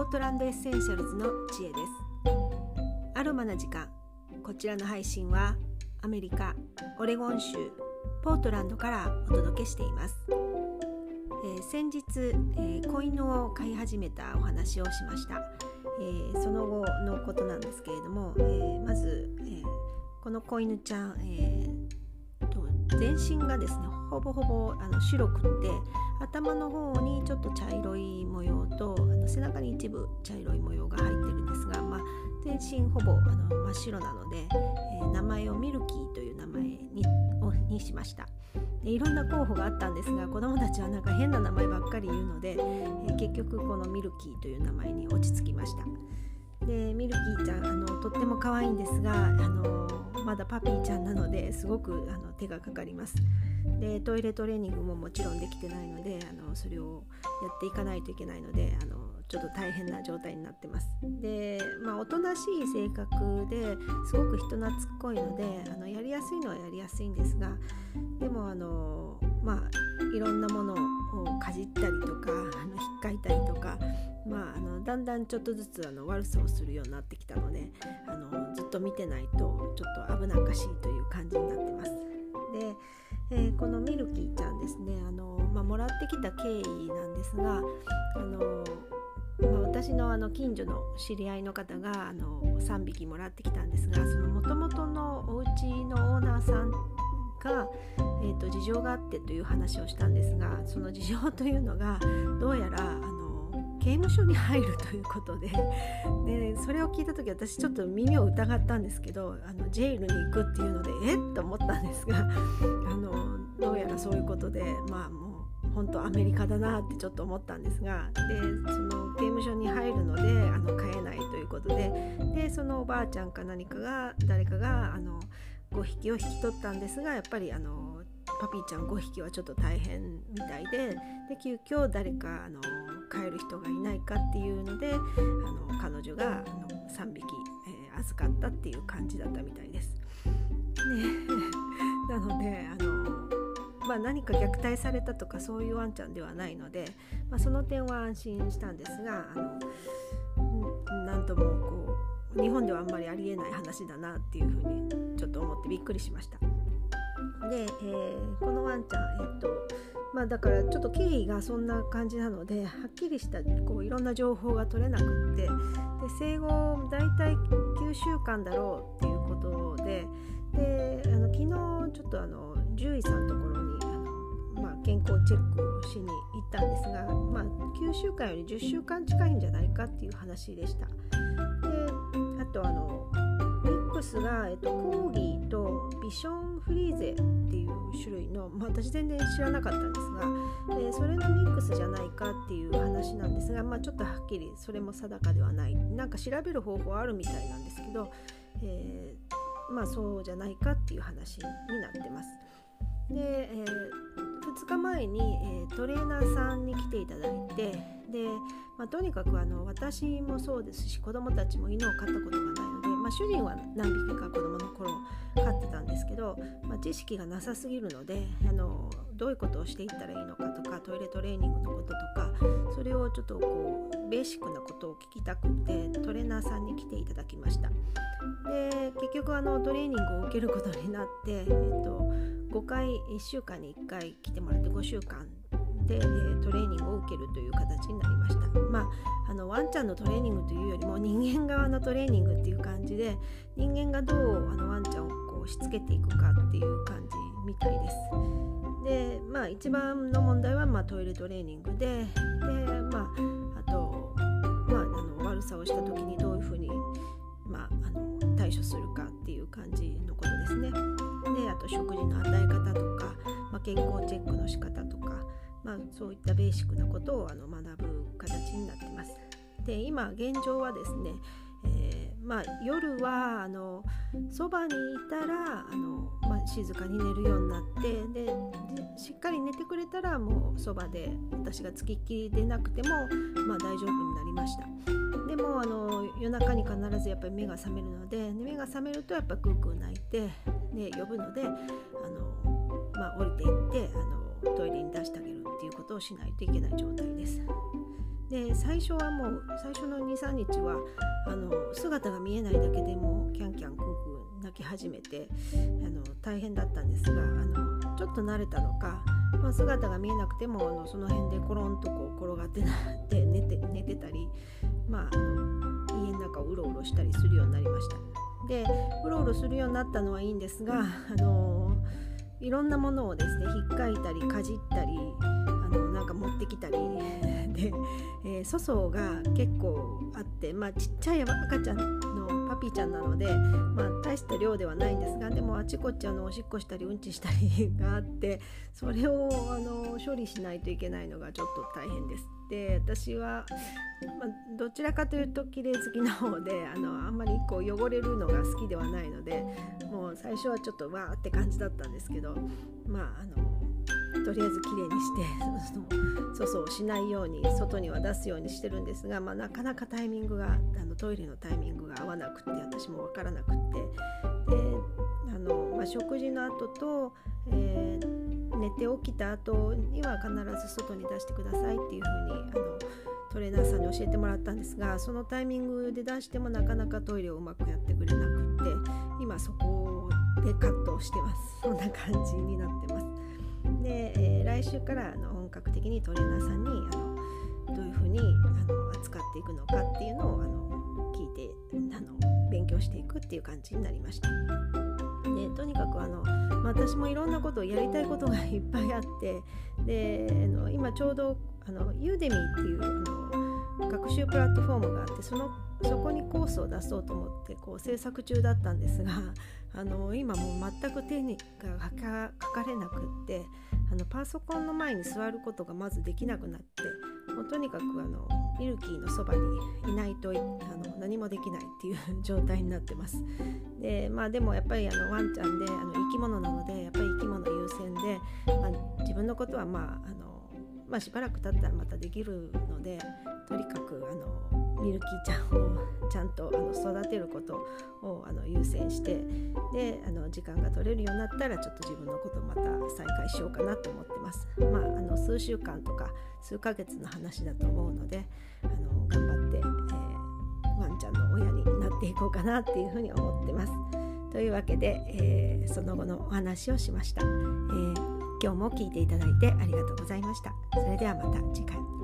ポートランドエッセンシャルズの知恵です。アロマな時間。こちらの配信はアメリカオレゴン州ポートランドからお届けしています、えー、先日、えー、子犬を飼い始めたお話をしました、えー、その後のことなんですけれども、えまず、えこの子犬ちゃん、え全身がですねほぼほぼあの白くって頭の方にちょっと茶色い模様とあの背中に一部茶色い模様が入ってるんですが、まあ、全身ほぼあの真っ白なので、えー、名前をミルキーという名前ににしました。でいろんな候補があったんですが子どもたちはなんか変な名前ばっかり言うので、えー、結局このミルキーという名前に落ち着きました。でミルキーちゃんあのとっても可愛いんですがあのまだパピーちゃんなのですごくあの手がかかります。でトイレトレーニングももちろんできてないのであのそれをやっていかないといけないのであのちょっと大変な状態になってます。でまあおとなしい性格ですごく人懐っこいのであのやりやすいのはやりやすいんですがでもあのまあいろんなものをかじったりとかあの引っかいたりとかまあ、あのだんだんちょっとずつあの悪さをするようになってきたのであのずっと見てないとちょっと危なっかしいという感じにミルキーちゃんですね。あの、まあ、もらってきた経緯なんですがあの、まあ、私のあの近所の知り合いの方があの3匹もらってきたんですがその元々のお家のオーナーさんが、えーと、と事情があってという話をしたんですがその事情というのがどうやらあの刑務所に入るということででそれを聞いた時私ちょっと耳を疑ったんですけどあのジェイルに行くっていうのでえっ？と思ったんですがあのどうやらそういうことでまあもう本当アメリカだなってちょっと思ったんですがでその刑務所に入るのであの飼えないということででそのおばあちゃんか何かが誰かがあの5匹を引き取ったんですがやっぱりあのパピーちゃん5匹はちょっと大変みたいでで急遽誰かあの飼える人がいないかっていうのであの彼女があの3匹、えー、預かったっていう感じだったみたいです。ね、なのであの、まあ、何か虐待されたとかそういうワンちゃんではないので、まあ、その点は安心したんですがあのなんともこう日本ではあんまりありえない話だなっていうふうにちょっと思ってびっくりしました。で、えー、このワンちゃん、えっとまあ、だからちょっと経緯がそんな感じなのではっきりしたこういろんな情報が取れなくってで生後大体9週間だろうっていうことでであの昨日ちょっとあの獣医さんのところにあの、まあ、健康チェックをしに行ったんですが、まあ、9週間より10週間近いんじゃないかっていう話でした。であとあのクスが、えっと、コーションフリーゼっていう種類の、まあ、私全然知らなかったんですが、えー、それのミックスじゃないかっていう話なんですが、まあ、ちょっとはっきりそれも定かではないなんか調べる方法あるみたいなんですけど、えー、まあそうじゃないかっていう話になってます。で、え、2日前に、え、トレーナーさんに来ていただいてで、まあ、とにかくあの私もそうですし子どもたちも犬を飼ったことがないので、まあ、主人は何匹か子どものまあ、知識がなさすぎるのであのどういうことをしていったらいいのかとかトイレトレーニングのこととかそれをちょっとこうベーシックなことを聞きたくてトレーナーさんに来ていただきましたで結局あのトレーニングを受けることになって、えっと、5回1週間に1回来てもらって5週間で、えー、トレーニングを受けるという形になりました。まあ、あのワンちゃんのトレーニングというよりも人間側のトレーニングっていう感じで人間がどうあのワンちゃんをこうしつけていくかっていう感じみたいです。でまあ一番の問題は、まあ、トイレトレーニングでで、まあ、あと、まあ、あの悪さをした時にどういうふうに、まあ、あの対処するかっていう感じのことですね。であと食事の与え方とか、まあ、健康チェックの仕方とかまあ、そういったベーシックなことをあの学ぶ形になってます。で今現状はですね、まあ、夜はあのそばにいたらあの、まあ、静かに寝るようになってでしっかり寝てくれたらもうそばで私がつきっきりでなくても、まあ、大丈夫になりました。でもあの夜中に必ずやっぱり目が覚めるので目が覚めるとやっぱクークー泣いてで呼ぶのであの、まあ、降りていってあのトイレに出してあげるっていうことをしないといけない状態です。で最初はもう最初の23日はあの姿が見えないだけでもキャンキャンクンクン泣き始めてあの大変だったんですがあのちょっと慣れたのか、まあ、姿が見えなくてもあのその辺でコロンとこう転がってなって寝て寝てたり、まあ、あの家の中をうろうろしたりするようになりました。でうろうろするようになったのはいいんですがあのいろんなものをですね引っかいたりかじったりか持ってきたりで、えー、粗相が結構あって、まあ、ちっちゃい赤ちゃんのパピーちゃんなので、まあ、大した量ではないんですがでもあちこちあのおしっこしたりうんちしたりがあってそれをあの処理しないといけないのがちょっと大変です。で私は、まあ、どちらかというと綺麗好きな方であのあんまりこう汚れるのが好きではないのでもう最初はちょっとわーって感じだったんですけどまああのとりあえずきれいにして 粗相しないように外には出すようにしてるんですが、まあ、なかなかタイミングがあのトイレのタイミングが合わなくて私も分からなくってであの、まあ、食事の後と、えー、寝て起きた後には必ず外に出してくださいっていうふうにあのトレーナーさんに教えてもらったんですがそのタイミングで出してもなかなかトイレをうまくやってくれなくって今そこで葛藤してますそんな感じになってます。で、えー、来週からあの本格的にトレーナーさんにあのどういうふうにあの扱っていくのかっていうのをあの聞いてあの勉強していくっていう感じになりました。でとにかくあの、ま、私もいろんなことをやりたいことがいっぱいあってであの今ちょうどあのユーデミーっていうあの学習プラットフォームがあってそのそこにコースを出そうと思ってこう制作中だったんですが あの今もう全く手にが書かれなくってあのパソコンの前に座ることがまずできなくなってもうとにかくあのミルキーのそばにいないとあの何もできないっていう状態になってます。でまあでもやっぱりあのワンちゃんであの生き物なのでやっぱり生き物優先で、まあ、自分のことはまああのまあ、しばらく経ったらまたできるのでとにかくあのミルキーちゃんをちゃんとあの育てることをあの優先してであの時間が取れるようになったらちょっと自分のことまた再開しようかなと思ってます。まあ、あの数週間とか数ヶ月の話だと思うのであの頑張って、えー、ワンちゃんの親になっていこうかなっていうふうに思ってます。というわけで、えー、その後のお話をしました、えー、今日も聞いていただいてありがとうございました。それではまた次回。